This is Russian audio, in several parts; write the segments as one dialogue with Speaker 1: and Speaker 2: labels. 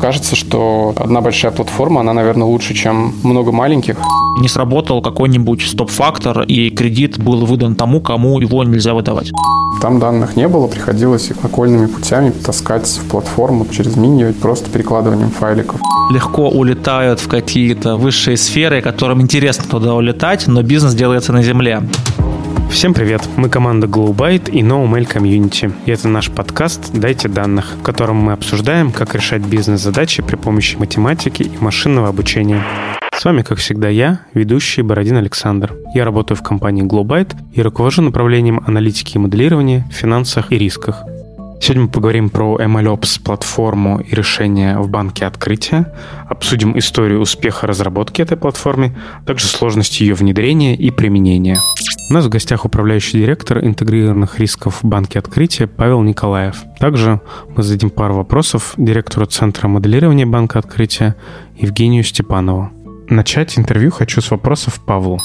Speaker 1: Кажется, что одна большая платформа, она, наверное, лучше, чем много маленьких.
Speaker 2: Не сработал какой-нибудь стоп-фактор, и кредит был выдан тому, кому его нельзя выдавать.
Speaker 1: Там данных не было, приходилось их окольными путями таскать в платформу через мини, просто перекладыванием файликов.
Speaker 2: Легко улетают в какие-то высшие сферы, которым интересно туда улетать, но бизнес делается на земле.
Speaker 3: Всем привет! Мы команда GlowByte и NoMail Community. И это наш подкаст «Дайте данных», в котором мы обсуждаем, как решать бизнес-задачи при помощи математики и машинного обучения. С вами, как всегда, я, ведущий Бородин Александр. Я работаю в компании GlowByte и руковожу направлением аналитики и моделирования в финансах и рисках. Сегодня мы поговорим про MLOps платформу и решения в банке открытия, обсудим историю успеха разработки этой платформы, а также сложности ее внедрения и применения. У нас в гостях управляющий директор интегрированных рисков в банке открытия Павел Николаев. Также мы зададим пару вопросов директору Центра моделирования банка открытия Евгению Степанову. Начать интервью хочу с вопросов Павлу.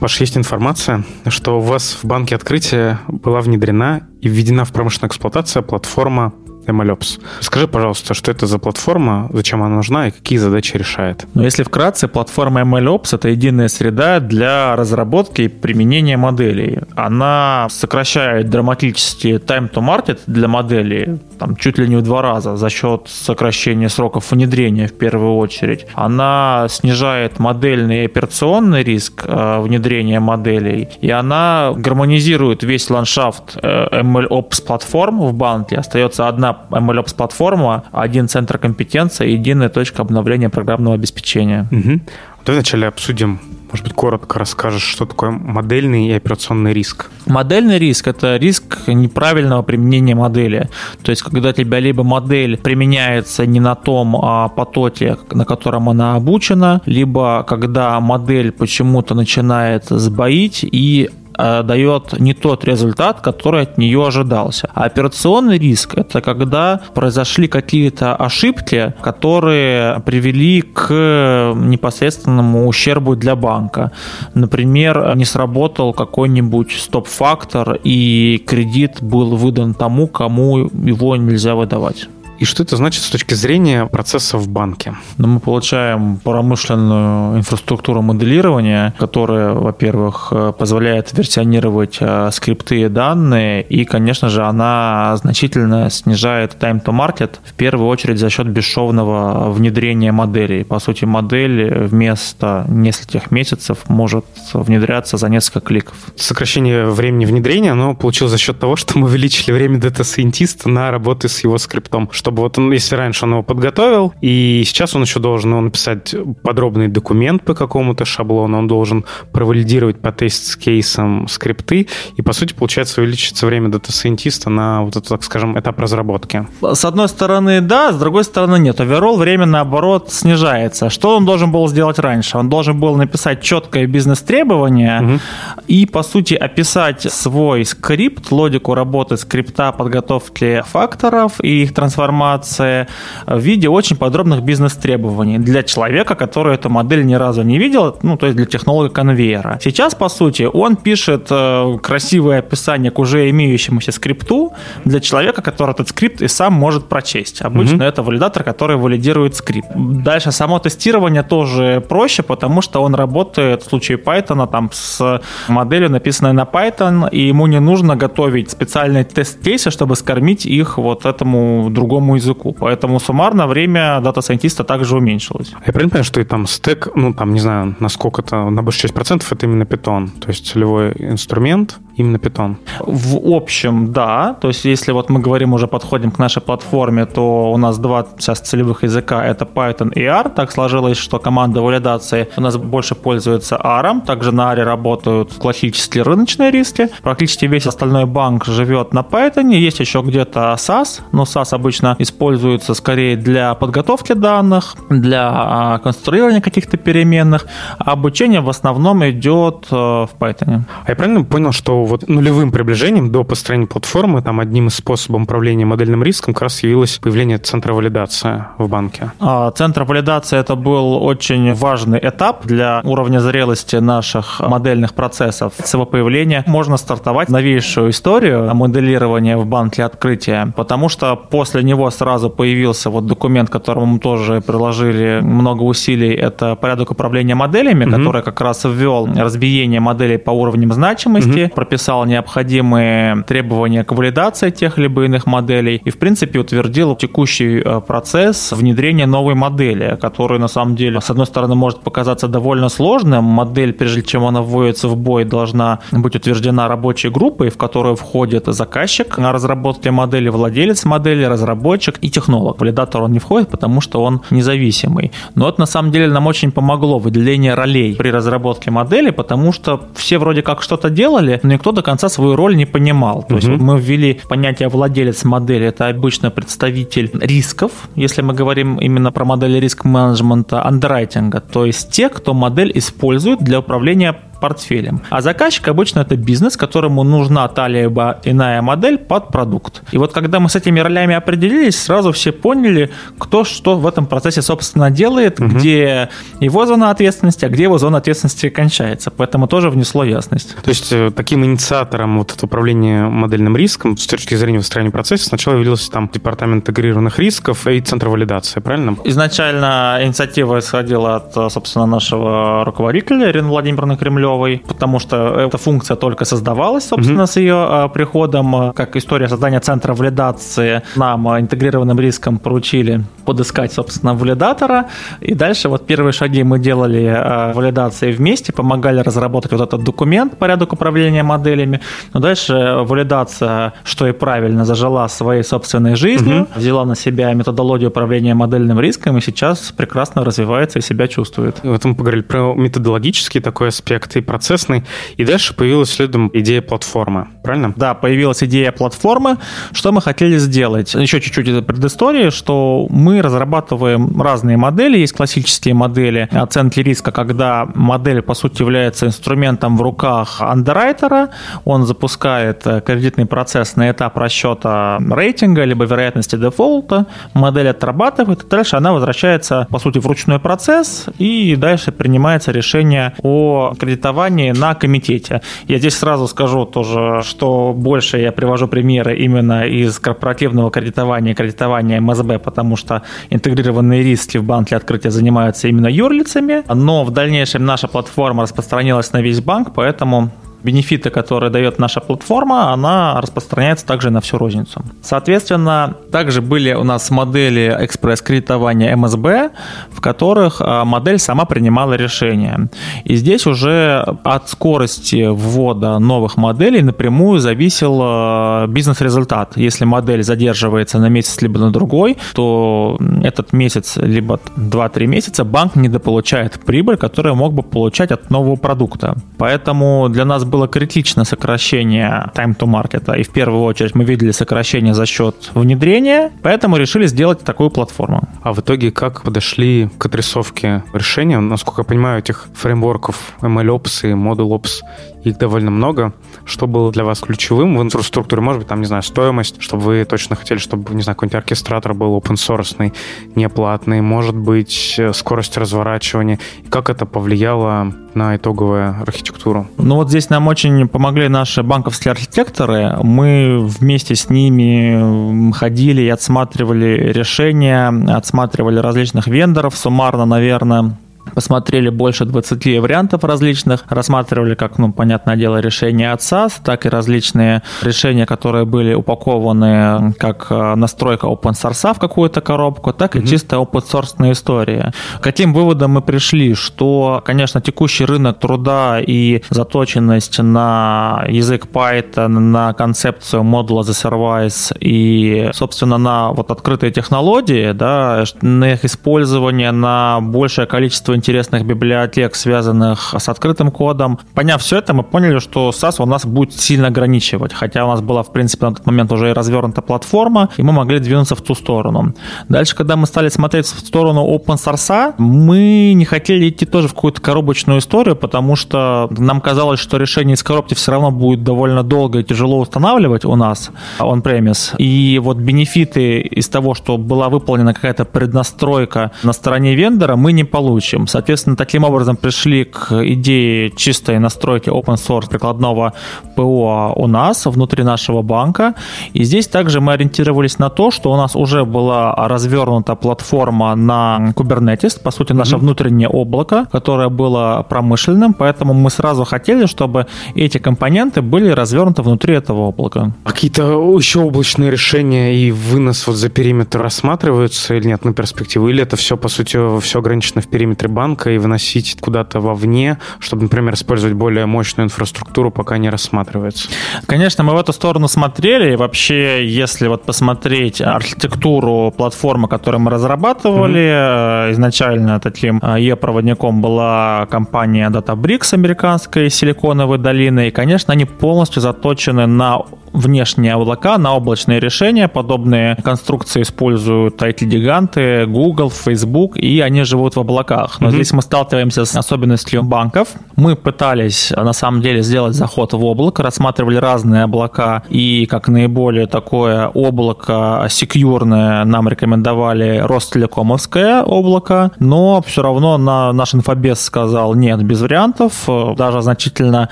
Speaker 3: Паш, есть информация, что у вас в банке открытия была внедрена и введена в промышленную эксплуатацию платформа MLOps. Скажи, пожалуйста, что это за платформа, зачем она нужна и какие задачи решает?
Speaker 2: Ну, если вкратце, платформа MLOps — это единая среда для разработки и применения моделей. Она сокращает драматически time to market для моделей там, чуть ли не в два раза за счет сокращения сроков внедрения в первую очередь. Она снижает модельный и операционный риск э, внедрения моделей, и она гармонизирует весь ландшафт э, MLOps платформ в банке. Остается одна MLOps платформа, один центр компетенции, единая точка обновления программного обеспечения.
Speaker 3: Угу. Давай вначале обсудим может быть, коротко расскажешь, что такое модельный и операционный риск?
Speaker 2: Модельный риск – это риск неправильного применения модели. То есть, когда у тебя либо модель применяется не на том а потоке, на котором она обучена, либо когда модель почему-то начинает сбоить и дает не тот результат, который от нее ожидался. А операционный риск – это когда произошли какие-то ошибки, которые привели к непосредственному ущербу для банка. Например, не сработал какой-нибудь стоп-фактор, и кредит был выдан тому, кому его нельзя выдавать.
Speaker 3: И что это значит с точки зрения процесса в банке?
Speaker 2: Ну, мы получаем промышленную инфраструктуру моделирования, которая, во-первых, позволяет версионировать э, скрипты и данные, и, конечно же, она значительно снижает time to market, в первую очередь за счет бесшовного внедрения моделей. По сути, модель вместо нескольких месяцев может внедряться за несколько кликов.
Speaker 3: Сокращение времени внедрения, оно получилось за счет того, что мы увеличили время дата-сайентиста на работу с его скриптом, чтобы вот он, если раньше он его подготовил, и сейчас он еще должен написать подробный документ по какому-то шаблону, он должен провалидировать по тест-кейсам скрипты, и, по сути, получается, увеличится время дата-сайентиста на вот этот, так скажем, этап разработки.
Speaker 2: С одной стороны, да, с другой стороны, нет. Overall время, наоборот, снижается. Что он должен был сделать раньше? Он должен был написать четкое бизнес-требование угу. и, по сути, описать свой скрипт, логику работы скрипта, подготовки факторов и их трансформации информация в виде очень подробных бизнес-требований для человека, который эту модель ни разу не видел, ну, то есть для технолога конвейера. Сейчас, по сути, он пишет э, красивое описание к уже имеющемуся скрипту для человека, который этот скрипт и сам может прочесть. Обычно mm-hmm. это валидатор, который валидирует скрипт. Дальше само тестирование тоже проще, потому что он работает в случае Python там с моделью, написанной на Python, и ему не нужно готовить специальные тест-кейсы, чтобы скормить их вот этому другому другому языку. Поэтому суммарно время дата-сайентиста также уменьшилось.
Speaker 3: Я правильно понимаю, что и там стек, ну там, не знаю, насколько это, на большую часть процентов это именно питон, то есть целевой инструмент именно питон?
Speaker 2: В общем, да. То есть если вот мы говорим, уже подходим к нашей платформе, то у нас два сейчас целевых языка, это Python и R. Так сложилось, что команда валидации у нас больше пользуется R. Также на R работают классические рыночные риски. Практически весь остальной банк живет на Python. Есть еще где-то SAS, но SAS обычно используется скорее для подготовки данных, для а, конструирования каких-то переменных, а обучение в основном идет э, в Python.
Speaker 3: А я правильно понял, что вот нулевым приближением до построения платформы, там одним из способов управления модельным риском как раз явилось появление центра валидации в банке?
Speaker 2: А, центр валидации это был очень важный этап для уровня зрелости наших модельных процессов. С его появления можно стартовать новейшую историю моделирования в банке открытия, потому что после него него сразу появился вот документ, которому мы тоже приложили много усилий. Это порядок управления моделями, угу. который как раз ввел разбиение моделей по уровням значимости, угу. прописал необходимые требования к валидации тех либо иных моделей и, в принципе, утвердил текущий э, процесс внедрения новой модели, который, на самом деле, с одной стороны, может показаться довольно сложным. Модель, прежде чем она вводится в бой, должна быть утверждена рабочей группой, в которую входит заказчик на разработке модели, владелец модели, разработчик и технолог. Валидатор он не входит, потому что он независимый. Но это, на самом деле, нам очень помогло выделение ролей при разработке модели, потому что все вроде как что-то делали, но никто до конца свою роль не понимал. То есть мы ввели понятие владелец модели, это обычно представитель рисков, если мы говорим именно про модели риск-менеджмента, андеррайтинга, то есть те, кто модель использует для управления портфелем. А заказчик обычно это бизнес, которому нужна та либо иная модель под продукт. И вот когда мы с этими ролями определились, сразу все поняли, кто что в этом процессе, собственно, делает, угу. где его зона ответственности, а где его зона ответственности кончается. Поэтому тоже внесло ясность.
Speaker 3: То есть э, таким инициатором вот это управления модельным риском с точки зрения выстраивания процесса сначала явился там департамент интегрированных рисков и центр валидации, правильно?
Speaker 2: Изначально инициатива исходила от, собственно, нашего руководителя Ирины Владимировны Кремлев, Кремлевой, потому что эта функция только создавалась, собственно, угу. с ее а, приходом. Как история создания центра валидации нам а, интегрированным риском поручили подыскать, собственно, валидатора. И дальше вот первые шаги мы делали а, валидации вместе, помогали разработать вот этот документ, порядок управления моделями. Но дальше валидация, что и правильно, зажила своей собственной жизнью, угу. взяла на себя методологию управления модельным риском и сейчас прекрасно развивается и себя чувствует.
Speaker 3: Вот мы поговорили про методологический такой аспект и процессный. И дальше появилась следом идея платформы, правильно?
Speaker 2: Да, появилась идея платформы. Что мы хотели сделать? Еще чуть-чуть предыстории, что мы разрабатываем разные модели. Есть классические модели оценки риска, когда модель, по сути, является инструментом в руках андеррайтера. Он запускает кредитный процесс на этап расчета рейтинга, либо вероятности дефолта. Модель отрабатывает, и дальше она возвращается, по сути, в ручной процесс, и дальше принимается решение о кредитовании кредитовании на комитете. Я здесь сразу скажу тоже, что больше я привожу примеры именно из корпоративного кредитования кредитования МСБ, потому что интегрированные риски в банке открытия занимаются именно юрлицами, но в дальнейшем наша платформа распространилась на весь банк, поэтому бенефиты, которые дает наша платформа, она распространяется также на всю розницу. Соответственно, также были у нас модели экспресс-кредитования МСБ, в которых а, модель сама принимала решения. И здесь уже от скорости ввода новых моделей напрямую зависел а, бизнес-результат. Если модель задерживается на месяц либо на другой, то этот месяц либо 2-3 месяца банк недополучает прибыль, которую мог бы получать от нового продукта. Поэтому для нас было критично сокращение time to market, и в первую очередь мы видели сокращение за счет внедрения, поэтому решили сделать такую платформу.
Speaker 3: А в итоге как подошли к отрисовке решения? Насколько я понимаю, этих фреймворков MLOps и ModuleOps их довольно много. Что было для вас ключевым в инфраструктуре? Может быть, там, не знаю, стоимость, чтобы вы точно хотели, чтобы, не знаю, какой-нибудь оркестратор был open source, неплатный, может быть, э, скорость разворачивания. И как это повлияло на итоговую архитектуру?
Speaker 2: Ну вот здесь нам очень помогли наши банковские архитекторы. Мы вместе с ними ходили и отсматривали решения, отсматривали различных вендоров суммарно, наверное, посмотрели больше 20 вариантов различных, рассматривали как, ну, понятное дело, решения от SaaS, так и различные решения, которые были упакованы как э, настройка open source в какую-то коробку, так mm-hmm. и чисто open source история. К каким выводам мы пришли? Что, конечно, текущий рынок труда и заточенность на язык Python, на концепцию модула за service и, собственно, на вот открытые технологии, да, на их использование, на большее количество интересных библиотек, связанных с открытым кодом. Поняв все это, мы поняли, что SAS у нас будет сильно ограничивать, хотя у нас была, в принципе, на тот момент уже и развернута платформа, и мы могли двинуться в ту сторону. Дальше, когда мы стали смотреть в сторону open source, мы не хотели идти тоже в какую-то коробочную историю, потому что нам казалось, что решение из коробки все равно будет довольно долго и тяжело устанавливать у нас on-premise. И вот бенефиты из того, что была выполнена какая-то преднастройка на стороне вендора, мы не получим. Соответственно, таким образом пришли к идее чистой настройки open source прикладного ПО у нас, внутри нашего банка. И здесь также мы ориентировались на то, что у нас уже была развернута платформа на Kubernetes, по сути, наше mm-hmm. внутреннее облако, которое было промышленным, поэтому мы сразу хотели, чтобы эти компоненты были развернуты внутри этого облака.
Speaker 3: А какие-то еще облачные решения и вынос вот за периметр рассматриваются или нет на перспективу? Или это все, по сути, все ограничено в периметре банка и выносить куда-то вовне, чтобы, например, использовать более мощную инфраструктуру, пока не рассматривается?
Speaker 2: Конечно, мы в эту сторону смотрели. И вообще, если вот посмотреть архитектуру платформы, которую мы разрабатывали, mm-hmm. изначально таким э, ее проводником была компания Databricks американской Силиконовой долины. И, конечно, они полностью заточены на внешние облака на облачные решения. Подобные конструкции используют IT-гиганты, Google, Facebook, и они живут в облаках. Но mm-hmm. здесь мы сталкиваемся с особенностью банков. Мы пытались, на самом деле, сделать заход в облако, рассматривали разные облака, и как наиболее такое облако секьюрное нам рекомендовали Ростелекомовское облако, но все равно на наш инфобес сказал нет, без вариантов, даже значительно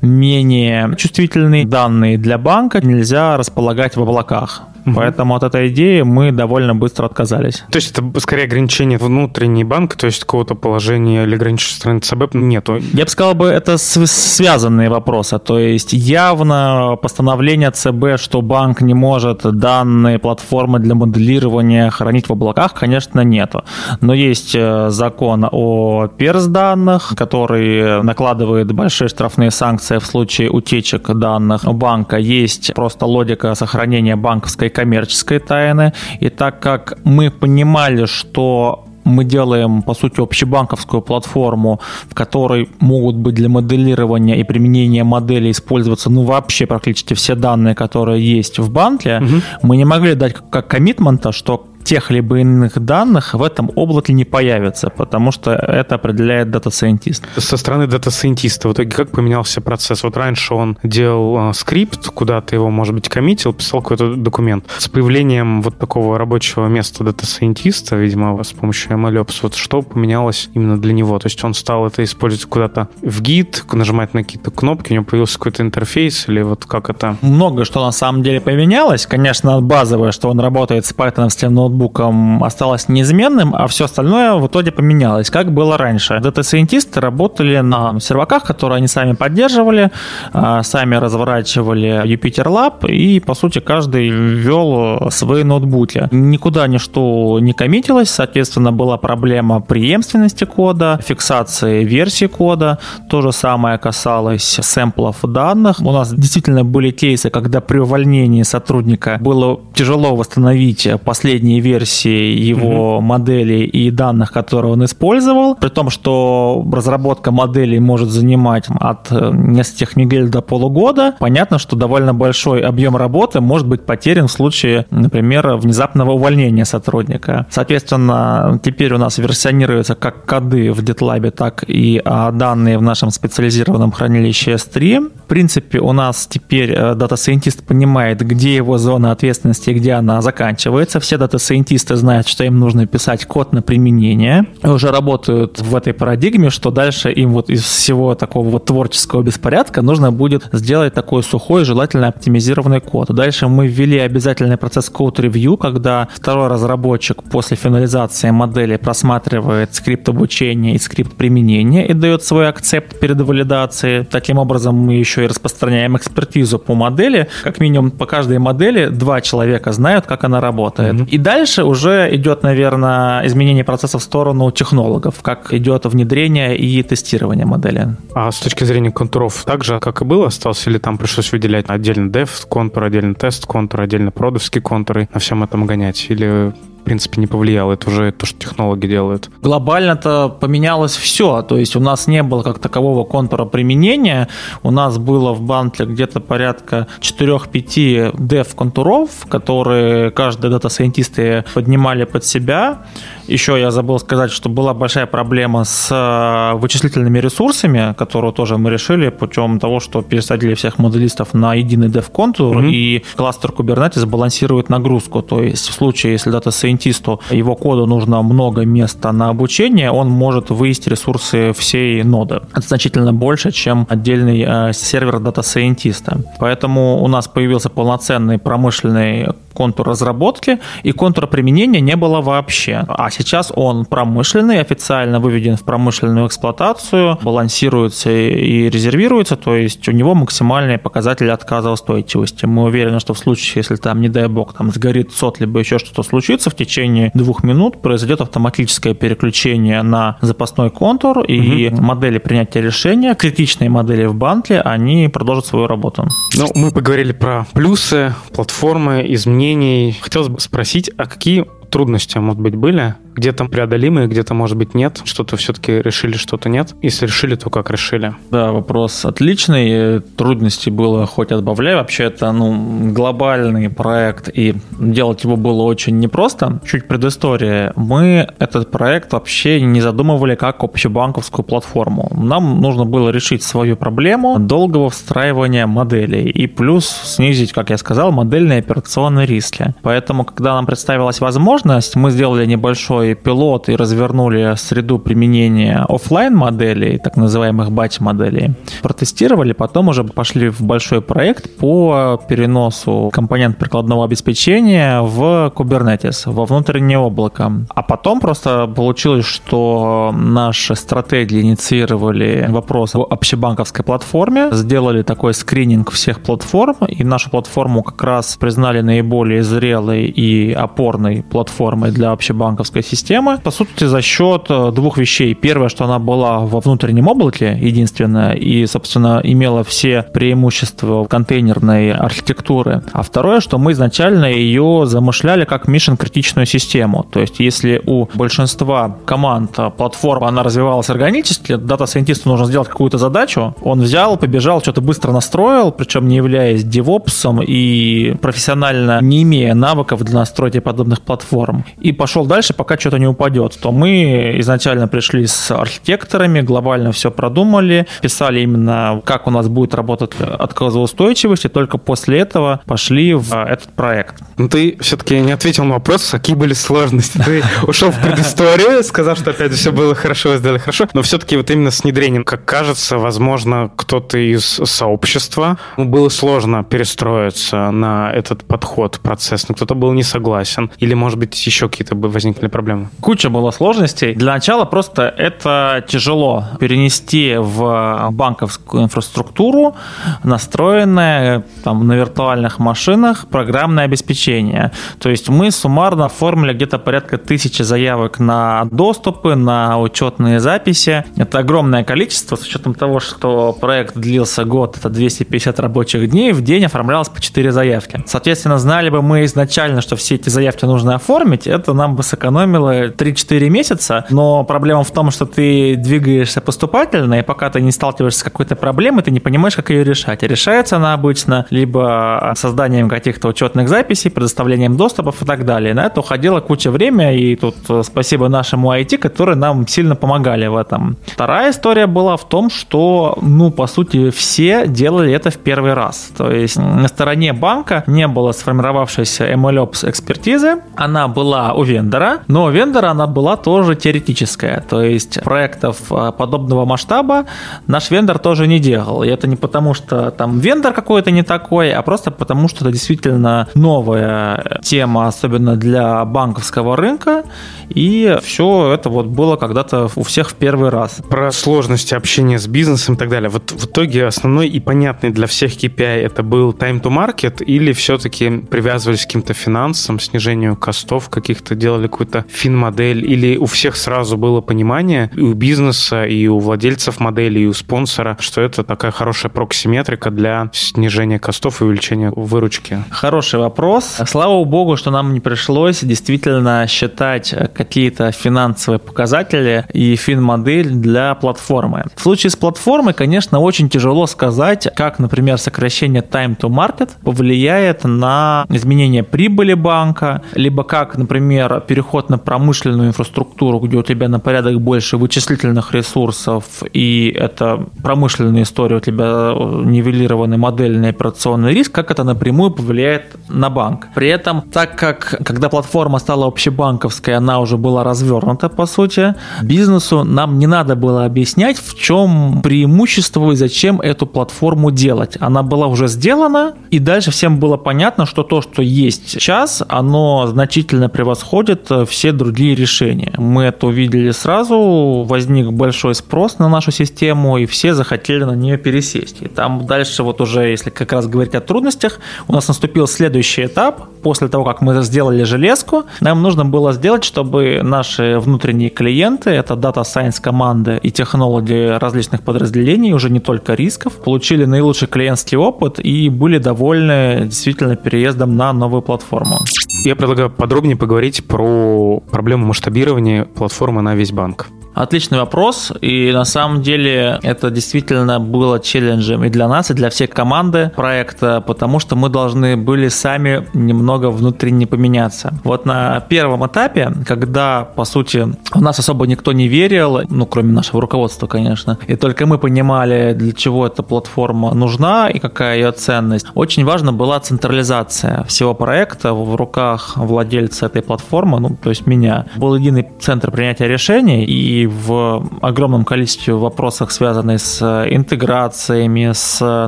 Speaker 2: менее чувствительные данные для банка, нельзя располагать в облаках. Угу. Поэтому от этой идеи мы довольно быстро отказались.
Speaker 3: То есть это скорее ограничение внутренней банка, то есть какого-то положения или ограничения страны ЦБ нету?
Speaker 2: Я бы сказал, бы это связанные вопросы. То есть явно постановление ЦБ, что банк не может данные платформы для моделирования хранить в облаках, конечно, нету. Но есть э, закон о перс данных, который накладывает большие штрафные санкции в случае утечек данных банка. Есть просто логика сохранения банковской коммерческой тайны. И так как мы понимали, что мы делаем, по сути, общебанковскую платформу, в которой могут быть для моделирования и применения модели использоваться, ну, вообще практически все данные, которые есть в банке, угу. мы не могли дать как commitment 'а, что тех либо иных данных в этом облаке не появится, потому что это определяет дата-сайентист.
Speaker 3: Со стороны дата-сайентиста в итоге как поменялся процесс? Вот раньше он делал э, скрипт, куда-то его, может быть, коммитил, писал какой-то документ. С появлением вот такого рабочего места дата-сайентиста, видимо, с помощью MLOps, вот что поменялось именно для него? То есть он стал это использовать куда-то в Git, нажимать на какие-то кнопки, у него появился какой-то интерфейс или вот как это?
Speaker 2: Много что на самом деле поменялось. Конечно, базовое, что он работает с Python в ноутбуком осталось неизменным, а все остальное в итоге поменялось, как было раньше. Дата-сайентисты работали на серваках, которые они сами поддерживали, а, сами разворачивали Jupyter Lab, и, по сути, каждый ввел свои ноутбуки. Никуда ничто не коммитилось, соответственно, была проблема преемственности кода, фиксации версии кода. То же самое касалось сэмплов данных. У нас действительно были кейсы, когда при увольнении сотрудника было тяжело восстановить последние версии его угу. моделей и данных, которые он использовал, при том, что разработка моделей может занимать от э, нескольких недель до полугода. Понятно, что довольно большой объем работы может быть потерян в случае, например, внезапного увольнения сотрудника. Соответственно, теперь у нас версионируются как коды в GitLab, так и а, данные в нашем специализированном хранилище S3. В принципе, у нас теперь э, дата-сайентист понимает, где его зона ответственности где она заканчивается. Все дата-сайентисты знают, что им нужно писать код на применение. И уже работают в этой парадигме, что дальше им вот из всего такого вот творческого беспорядка нужно будет сделать такой сухой, желательно оптимизированный код. Дальше мы ввели обязательный процесс код-ревью, когда второй разработчик после финализации модели просматривает скрипт обучения и скрипт применения и дает свой акцепт перед валидацией. Таким образом, мы еще и распространяем экспертизу по модели. Как минимум по каждой модели два человека знают, как она работает. Mm-hmm. И дальше уже идет, наверное, изменение процесса в сторону технологов, как идет внедрение и тестирование модели.
Speaker 3: А с точки зрения контуров, так же, как и было, остался или там пришлось выделять отдельно dev контур, отдельно тест контур, отдельно продовские контуры, на всем этом гонять? Или в принципе, не повлияло. Это уже то, что технологии делают.
Speaker 2: Глобально-то поменялось все. То есть у нас не было как такового контура применения. У нас было в банке где-то порядка 4-5 dev-контуров, которые каждые дата-сайентисты поднимали под себя. Еще я забыл сказать, что была большая проблема с э, вычислительными ресурсами, которую тоже мы решили путем того, что пересадили всех моделистов на единый dev-контур, mm-hmm. и кластер Kubernetes балансирует нагрузку. То есть в случае, если дата-сайентисту его коду нужно много места на обучение, он может вывести ресурсы всей ноды. Это значительно больше, чем отдельный э, сервер дата-сайентиста. Поэтому у нас появился полноценный промышленный контур разработки, и контура применения не было вообще. А сейчас он промышленный, официально выведен в промышленную эксплуатацию, балансируется и резервируется, то есть у него максимальные показатели отказоустойчивости. Мы уверены, что в случае, если там, не дай бог, там сгорит сот, либо еще что-то случится, в течение двух минут произойдет автоматическое переключение на запасной контур, и угу. модели принятия решения, критичные модели в банке, они продолжат свою работу.
Speaker 3: Ну, мы поговорили про плюсы, платформы, изменения мнений. Хотелось бы спросить, а какие трудности, может быть, были где-то преодолимые, где-то, может быть, нет. Что-то все-таки решили, что-то нет. Если решили, то как решили?
Speaker 2: Да, вопрос отличный. Трудностей было хоть отбавляй. Вообще это ну, глобальный проект, и делать его было очень непросто. Чуть предыстория. Мы этот проект вообще не задумывали как общебанковскую платформу. Нам нужно было решить свою проблему долгого встраивания моделей и плюс снизить, как я сказал, модельные операционные риски. Поэтому, когда нам представилась возможность, мы сделали небольшой свой пилот и развернули среду применения офлайн моделей, так называемых батч-моделей, протестировали, потом уже пошли в большой проект по переносу компонент прикладного обеспечения в Kubernetes, во внутреннее облако. А потом просто получилось, что наши стратегии инициировали вопрос об общебанковской платформе, сделали такой скрининг всех платформ, и нашу платформу как раз признали наиболее зрелой и опорной платформой для общебанковской системы системы, по сути, за счет э, двух вещей. Первое, что она была во внутреннем облаке, единственная, и, собственно, имела все преимущества контейнерной архитектуры. А второе, что мы изначально ее замышляли как mission-критичную систему. То есть, если у большинства команд э, платформа, она развивалась органически, дата-сайентисту нужно сделать какую-то задачу, он взял, побежал, что-то быстро настроил, причем не являясь девопсом и профессионально не имея навыков для настройки подобных платформ. И пошел дальше, пока что-то не упадет, то мы изначально пришли с архитекторами, глобально все продумали, писали именно, как у нас будет работать отказоустойчивость, и только после этого пошли в этот проект.
Speaker 3: Ну, ты все-таки не ответил на вопрос, какие были сложности. Ты ушел в предысторию, сказал, что опять все было хорошо, сделали хорошо, но все-таки вот именно с внедрением, как кажется, возможно, кто-то из сообщества ну, было сложно перестроиться на этот подход, процесс, но кто-то был не согласен, или, может быть, еще какие-то возникли проблемы проблемы?
Speaker 2: Куча было сложностей. Для начала просто это тяжело перенести в банковскую инфраструктуру настроенное там, на виртуальных машинах программное обеспечение. То есть мы суммарно оформили где-то порядка тысячи заявок на доступы, на учетные записи. Это огромное количество, с учетом того, что проект длился год, это 250 рабочих дней, в день оформлялось по 4 заявки. Соответственно, знали бы мы изначально, что все эти заявки нужно оформить, это нам бы сэкономило было 3-4 месяца, но проблема в том, что ты двигаешься поступательно, и пока ты не сталкиваешься с какой-то проблемой, ты не понимаешь, как ее решать. Решается она обычно либо созданием каких-то учетных записей, предоставлением доступов и так далее. На это уходила куча времени, и тут э, спасибо нашему IT, которые нам сильно помогали в этом. Вторая история была в том, что, ну, по сути, все делали это в первый раз. То есть на стороне банка не было сформировавшейся MLOps экспертизы, она была у вендора, но вендора она была тоже теоретическая. То есть проектов а, подобного масштаба наш вендор тоже не делал. И это не потому, что там вендор какой-то не такой, а просто потому, что это действительно новая тема, особенно для банковского рынка. И все это вот было когда-то у всех в первый раз.
Speaker 3: Про сложности общения с бизнесом и так далее. Вот в итоге основной и понятный для всех KPI это был time to market или все-таки привязывались к каким-то финансам, снижению костов каких-то, делали какую-то фин-модель, или у всех сразу было понимание, и у бизнеса, и у владельцев модели, и у спонсора, что это такая хорошая проксиметрика для снижения костов и увеличения выручки?
Speaker 2: Хороший вопрос. Слава богу, что нам не пришлось действительно считать какие-то финансовые показатели и фин-модель для платформы. В случае с платформой, конечно, очень тяжело сказать, как, например, сокращение time to market повлияет на изменение прибыли банка, либо как, например, переход на промышленную инфраструктуру, где у тебя на порядок больше вычислительных ресурсов, и это промышленная история, у тебя нивелированный модельный операционный риск, как это напрямую повлияет на банк. При этом, так как когда платформа стала общебанковской, она уже была развернута, по сути, бизнесу нам не надо было объяснять, в чем преимущество и зачем эту платформу делать. Она была уже сделана, и дальше всем было понятно, что то, что есть сейчас, оно значительно превосходит э, все другие решения. Мы это увидели сразу, возник большой спрос на нашу систему, и все захотели на нее пересесть. И там дальше вот уже, если как раз говорить о трудностях, у нас наступил следующий этап. После того, как мы сделали железку, нам нужно было сделать, чтобы наши внутренние клиенты, это Data Science команды и технологии различных подразделений, уже не только рисков, получили наилучший клиентский опыт и были довольны действительно переездом на новую платформу.
Speaker 3: Я предлагаю подробнее поговорить про проблему масштабирования платформы на весь банк.
Speaker 2: Отличный вопрос, и на самом деле это действительно было челленджем и для нас, и для всей команды проекта, потому что мы должны были сами немного внутренне поменяться. Вот на первом этапе, когда, по сути, у нас особо никто не верил, ну, кроме нашего руководства, конечно, и только мы понимали, для чего эта платформа нужна и какая ее ценность, очень важна была централизация всего проекта в руках владельца этой платформы, ну, то есть меня. Был единый центр принятия решений, и в огромном количестве вопросах, связанных с интеграциями, с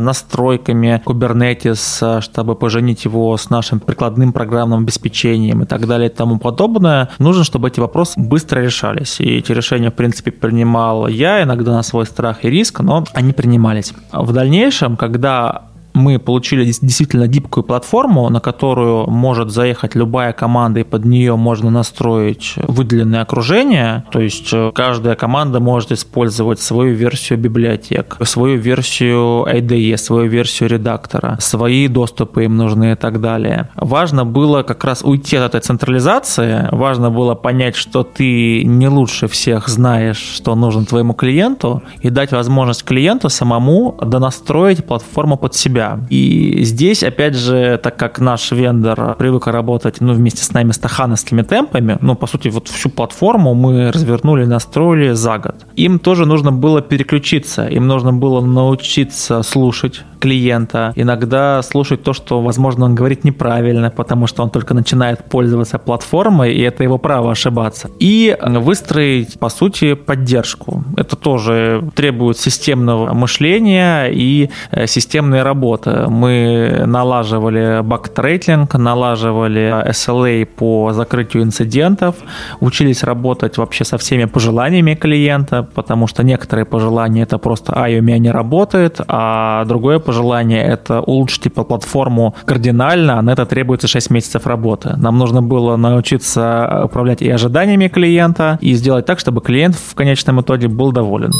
Speaker 2: настройками Kubernetes, чтобы поженить его с нашим прикладным программным обеспечением и так далее и тому подобное, нужно, чтобы эти вопросы быстро решались. И эти решения, в принципе, принимал я, иногда на свой страх и риск, но они принимались. В дальнейшем, когда мы получили действительно гибкую платформу, на которую может заехать любая команда, и под нее можно настроить выделенное окружение. То есть э, каждая команда может использовать свою версию библиотек, свою версию IDE, свою версию редактора, свои доступы им нужны и так далее. Важно было как раз уйти от этой централизации, важно было понять, что ты не лучше всех знаешь, что нужно твоему клиенту, и дать возможность клиенту самому донастроить платформу под себя себя. И здесь, опять же, так как наш вендор привык работать ну, вместе с нами стахановскими темпами, ну, по сути, вот всю платформу мы развернули, настроили за год. Им тоже нужно было переключиться, им нужно было научиться слушать клиента, иногда слушать то, что, возможно, он говорит неправильно, потому что он только начинает пользоваться платформой, и это его право ошибаться. И выстроить, по сути, поддержку. Это тоже требует системного мышления и э, системной работы. Мы налаживали бактрейтлинг, налаживали SLA по закрытию инцидентов, учились работать вообще со всеми пожеланиями клиента, потому что некоторые пожелания это просто «ай, у меня не работает», а другое пожелание – это улучшить типа, платформу кардинально, а на это требуется 6 месяцев работы. Нам нужно было научиться управлять и ожиданиями клиента, и сделать так, чтобы клиент в конечном итоге был доволен.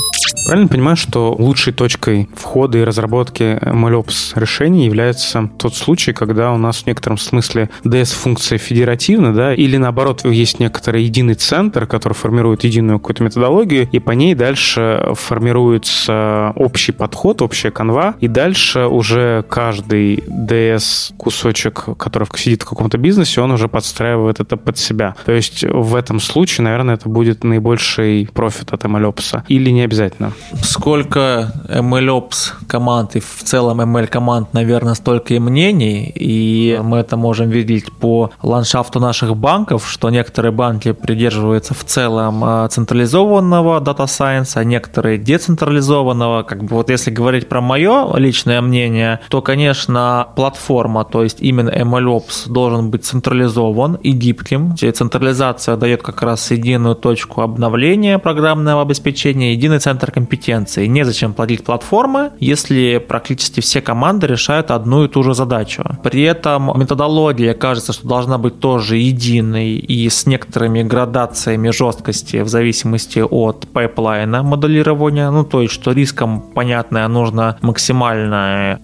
Speaker 3: Правильно понимаю, что лучшей точкой входа и разработки MLOps решений является тот случай, когда у нас в некотором смысле DS-функция федеративна, да, или наоборот есть некоторый единый центр, который формирует единую какую-то методологию, и по ней дальше формируется общий подход, общая канва, и дальше уже каждый DS-кусочек, который сидит в каком-то бизнесе, он уже подстраивает это под себя. То есть в этом случае, наверное, это будет наибольший профит от MLOps. Или не обязательно?
Speaker 2: Сколько MLOps команд и в целом ML команд, наверное, столько и мнений, и мы это можем видеть по ландшафту наших банков, что некоторые банки придерживаются в целом а, централизованного Data Science, а некоторые децентрализованного. Как бы вот если говорить про мое личное мнение, то, конечно, платформа, то есть именно MLOps должен быть централизован и гибким. Централизация дает как раз единую точку обновления программного обеспечения, единый центр компетенции. Незачем платить for платформы, если практически все команды решают одну и ту же задачу. При этом методология кажется, что должна быть тоже единой и с некоторыми градациями жесткости в зависимости от пайплайна моделирования. Ну, то есть, что риском, понятное, нужно максимально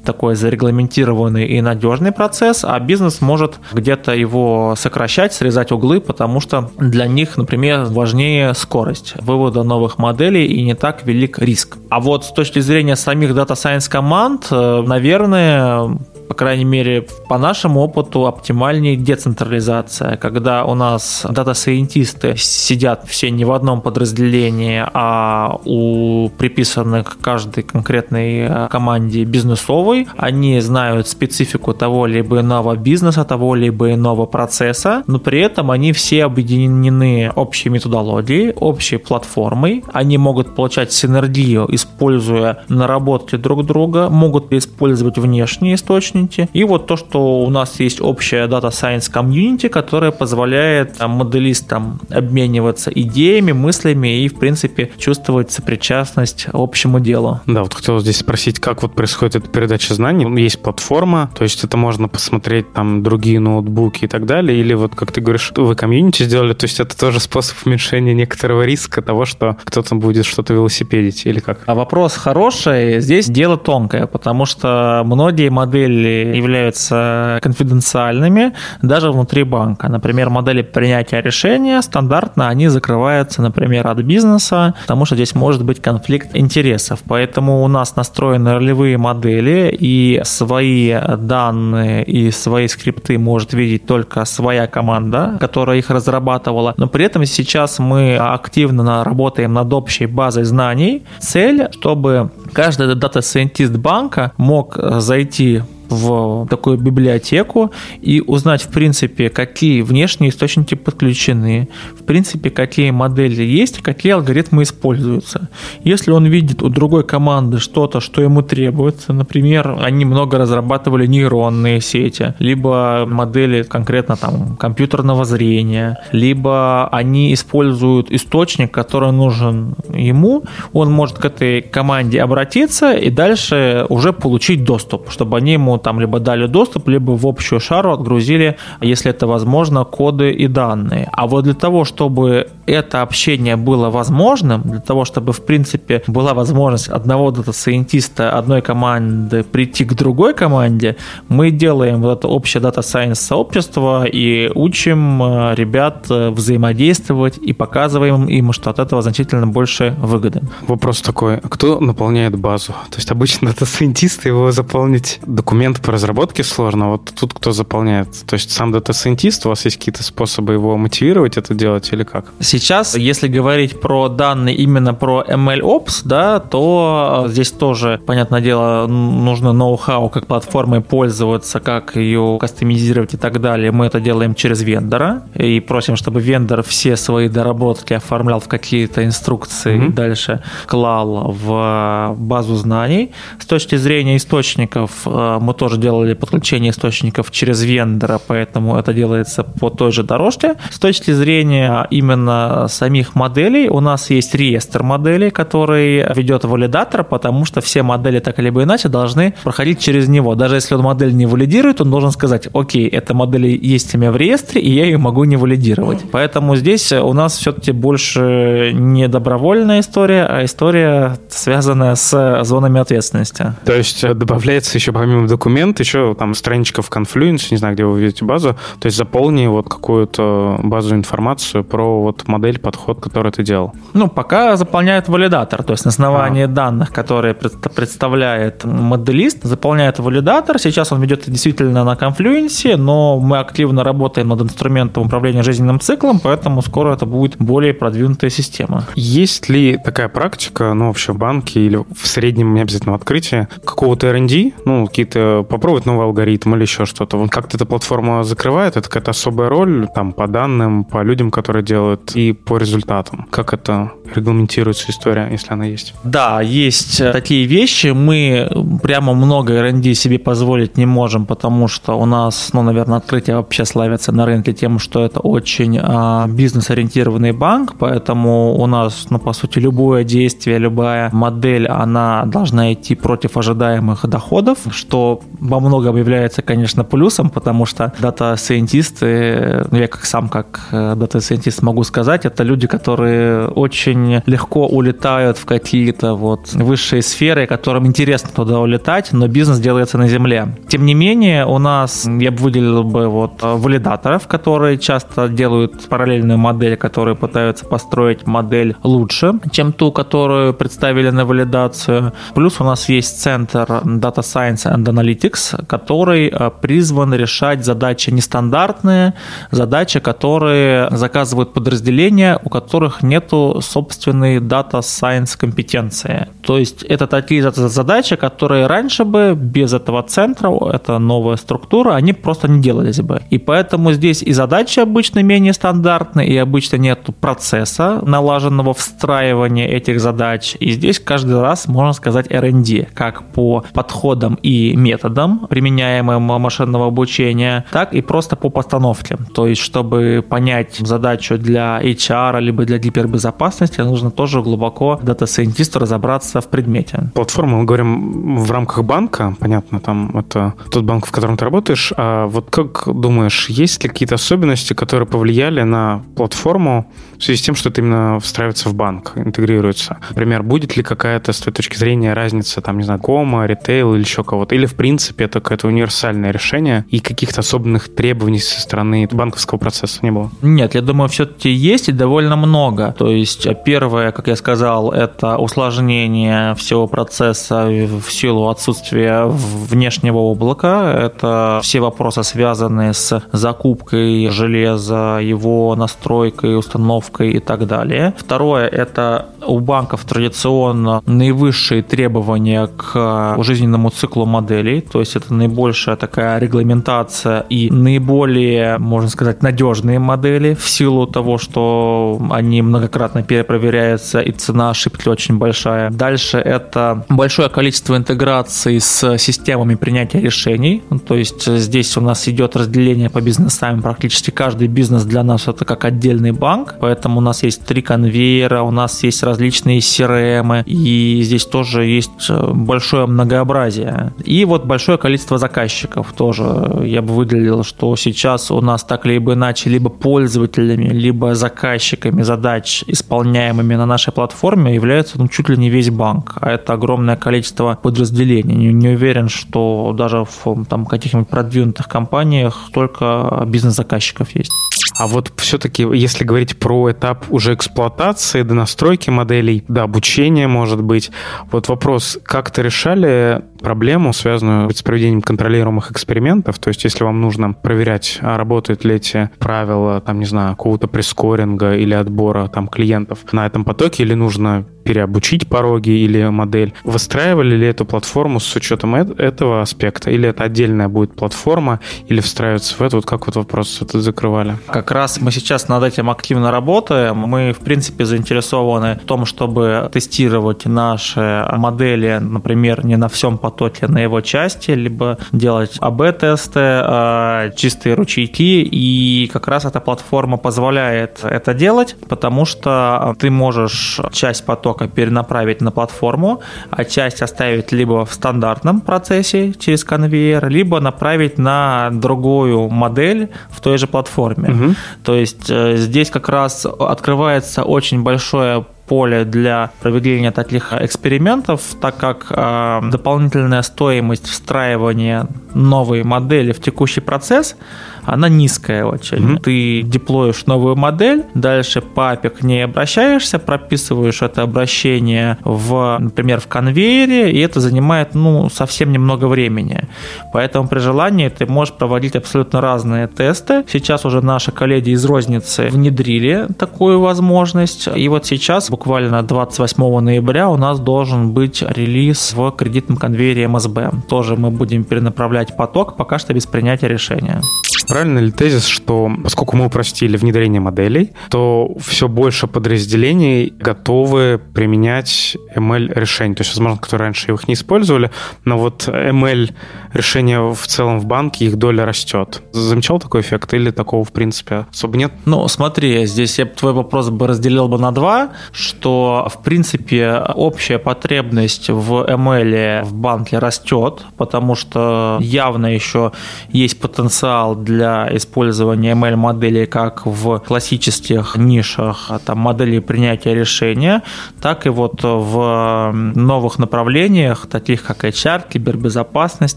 Speaker 2: такой зарегламентированный и надежный процесс, а бизнес может где-то его сокращать, срезать углы, потому что для них, например, важнее скорость вывода новых моделей и не так велик риск. А вот с точки зрения самих Data Science команд, э, наверное, по крайней мере, по нашему опыту оптимальнее децентрализация, когда у нас дата-сайентисты сидят все не в одном подразделении, а у приписанных каждой конкретной э, команде бизнесовой. Они знают специфику того либо иного бизнеса, того либо иного процесса, но при этом они все объединены общей методологией, общей платформой. Они могут получать синергию, используя наработки друг друга, могут использовать внешние источники. И вот то, что у нас есть общая Data Science Community, которая позволяет моделистам обмениваться идеями, мыслями и, в принципе, чувствовать сопричастность общему делу.
Speaker 3: Да, вот хотел здесь спросить, как вот происходит эта передача знаний? Есть платформа, то есть это можно посмотреть там другие ноутбуки и так далее, или вот, как ты говоришь, вы комьюнити сделали, то есть это тоже способ уменьшения некоторого риска того, что кто-то будет что-то велосипедить, или как?
Speaker 2: А вопрос хороший. Здесь дело тонкое, потому что многие модели являются конфиденциальными даже внутри банка. Например, модели принятия решения стандартно они закрываются, например, от бизнеса, потому что здесь может быть конфликт интересов. Поэтому у нас настроены ролевые модели, и свои данные и свои скрипты может видеть только своя команда, которая их разрабатывала. Но при этом сейчас мы активно работаем над общей базой знаний. Цель, чтобы каждый дата-сайентист банка мог зайти в такую библиотеку и узнать, в принципе, какие внешние источники подключены, в принципе, какие модели есть, какие алгоритмы используются. Если он видит у другой команды что-то, что ему требуется, например, они много разрабатывали нейронные сети, либо модели конкретно там компьютерного зрения, либо они используют источник, который нужен ему, он может к этой команде обратиться и дальше уже получить доступ, чтобы они ему там либо дали доступ, либо в общую шару отгрузили, если это возможно, коды и данные. А вот для того, чтобы это общение было возможным, для того, чтобы, в принципе, была возможность одного дата-сайентиста одной команды прийти к другой команде, мы делаем вот это общее data science сообщество и учим э, ребят э, взаимодействовать и показываем им, что от этого значительно больше выгоды.
Speaker 3: Вопрос такой, кто наполняет базу? То есть обычно дата-сайентисты его заполнить документ документ по разработке сложно, вот тут кто заполняет? То есть сам дата-сайентист, у вас есть какие-то способы его мотивировать это делать или как?
Speaker 2: Сейчас, если говорить про данные именно про MLOps, да, то здесь тоже, понятное дело, нужно ноу-хау, как платформой пользоваться, как ее кастомизировать и так далее. Мы это делаем через вендора и просим, чтобы вендор все свои доработки оформлял в какие-то инструкции mm-hmm. и дальше клал в базу знаний. С точки зрения источников э, мы тоже делали подключение источников через вендора, поэтому это делается по той же дорожке. С точки зрения именно самих моделей, у нас есть реестр моделей, который ведет валидатор, потому что все модели так или иначе должны проходить через него. Даже если он модель не валидирует, он должен сказать, окей, эта модель есть у меня в реестре, и я ее могу не валидировать. Поэтому здесь у нас все-таки больше не добровольная история, а история, связанная с зонами ответственности.
Speaker 3: То есть добавляется еще помимо документов документ, еще там страничка в Confluence, не знаю, где вы видите базу, то есть заполни вот какую-то базу информацию про вот модель, подход, который ты делал.
Speaker 2: Ну, пока заполняет валидатор, то есть на основании а. данных, которые представляет моделист, заполняет валидатор. Сейчас он ведет действительно на Confluence, но мы активно работаем над инструментом управления жизненным циклом, поэтому скоро это будет более продвинутая система.
Speaker 3: Есть ли такая практика, ну, вообще в банке или в среднем, не обязательно в открытии, какого-то R&D, ну, какие-то попробовать новый алгоритм или еще что-то. Вот как-то эта платформа закрывает, это какая-то особая роль там по данным, по людям, которые делают, и по результатам. Как это регламентируется история, если она есть?
Speaker 2: Да, есть э, такие вещи. Мы прямо много R&D себе позволить не можем, потому что у нас, ну, наверное, открытие вообще славится на рынке тем, что это очень а, бизнес-ориентированный банк, поэтому у нас, ну, по сути, любое действие, любая модель, она должна идти против ожидаемых доходов, что во многом является, конечно, плюсом, потому что дата-сайентисты, ну, я как сам как э, дата-сайентист могу сказать, это люди, которые очень легко улетают в какие-то вот высшие сферы, которым интересно туда улетать, но бизнес делается на земле. Тем не менее, у нас, я бы выделил бы вот валидаторов, которые часто делают параллельную модель, которые пытаются построить модель лучше, чем ту, которую представили на валидацию. Плюс у нас есть центр Data Science and Analytics Analytics, который э, призван решать задачи нестандартные, задачи, которые заказывают подразделения, у которых нету собственной Data Science компетенции. То есть это такие задачи, которые раньше бы без этого центра, это новая структура, они просто не делались бы. И поэтому здесь и задачи обычно менее стандартные, и обычно нет процесса налаженного встраивания этих задач. И здесь каждый раз можно сказать R&D, как по подходам и методам, применяемым машинного обучения, так и просто по постановке. То есть, чтобы понять задачу для HR либо для гипербезопасности, нужно тоже глубоко дата-сайентисту разобраться в предмете.
Speaker 3: Платформа, мы говорим в рамках банка, понятно, там это тот банк, в котором ты работаешь. А вот как думаешь, есть ли какие-то особенности, которые повлияли на платформу в связи с тем, что это именно встраивается в банк, интегрируется? Например, будет ли какая-то с твоей точки зрения разница, там, не знаю, кома, ритейл или еще кого-то? Или, в принципе, это какое-то универсальное решение и каких-то особенных требований со стороны банковского процесса не было?
Speaker 2: Нет, я думаю, все-таки есть и довольно много. То есть первое, как я сказал, это усложнение всего процесса в силу отсутствия внешнего облака. Это все вопросы, связанные с закупкой железа, его настройкой, установкой и так далее. Второе – это у банков традиционно наивысшие требования к жизненному циклу моделей, то есть это наибольшая такая регламентация и наиболее, можно сказать, надежные модели в силу того, что они многократно перепроверяются и цена ошибки очень большая. Дальше это большое количество интеграций с системами принятия решений, то есть здесь у нас идет разделение по бизнесам, практически каждый бизнес для нас это как отдельный банк, поэтому у нас есть три конвейера, у нас есть различные CRM, и здесь тоже есть э, большое многообразие. И вот большое количество заказчиков тоже я бы выделил, что сейчас у нас так либо иначе, либо пользователями, либо заказчиками задач, исполняемыми на нашей платформе, является ну, чуть ли не весь банк. А это огромное количество подразделений. Не, не уверен, что даже в там, каких-нибудь продвинутых компаниях только бизнес-заказчиков есть.
Speaker 3: А вот все-таки, если говорить про этап уже эксплуатации, до настройки моделей, до обучения, может быть, вот вопрос, как-то решали проблему, связанную с проведением контролируемых экспериментов? То есть, если вам нужно проверять, а работают ли эти правила, там, не знаю, какого-то прескоринга или отбора там клиентов на этом потоке, или нужно переобучить пороги или модель. Выстраивали ли эту платформу с учетом этого аспекта? Или это отдельная будет платформа? Или встраиваться в это? Вот как вот вопрос это закрывали?
Speaker 2: Как раз мы сейчас над этим активно работаем. Мы, в принципе, заинтересованы в том, чтобы тестировать наши модели, например, не на всем потоке, а на его части, либо делать АБ-тесты, а, чистые ручейки. И как раз эта платформа позволяет это делать, потому что ты можешь часть потока перенаправить на платформу, а часть оставить либо в стандартном процессе через конвейер, либо направить на другую модель в той же платформе. Угу. То есть э, здесь как раз открывается очень большое поле для проведения таких экспериментов, так как э, дополнительная стоимость встраивания новой модели в текущий процесс она низкая очень. Mm-hmm. Ты деплоишь новую модель, дальше API к ней обращаешься, прописываешь это обращение в, например, в конвейере, и это занимает, ну, совсем немного времени. Поэтому при желании ты можешь проводить абсолютно разные тесты. Сейчас уже наши коллеги из розницы внедрили такую возможность, и вот сейчас, буквально 28 ноября, у нас должен быть релиз в кредитном конвейере МСБ. Тоже мы будем перенаправлять поток, пока что без принятия решения.
Speaker 3: Правильно ли тезис, что поскольку мы упростили внедрение моделей, то все больше подразделений готовы применять ML-решения? То есть, возможно, которые раньше их не использовали, но вот ML-решения в целом в банке, их доля растет. Замечал такой эффект или такого, в принципе, особо нет?
Speaker 2: Ну, смотри, здесь я твой вопрос бы разделил бы на два, что, в принципе, общая потребность в ML в банке растет, потому что явно еще есть потенциал для для использования ML-моделей как в классических нишах а, там, моделей принятия решения, так и вот в новых направлениях, таких как HR, кибербезопасность,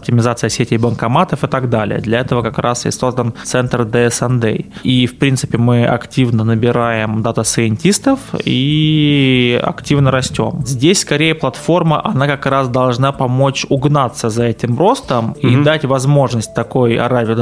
Speaker 2: оптимизация сетей банкоматов и так далее. Для этого как раз и создан центр DS&A. И, в принципе, мы активно набираем дата-сайентистов и активно растем. Здесь, скорее, платформа, она как раз должна помочь угнаться за этим ростом mm-hmm. и дать возможность такой ораве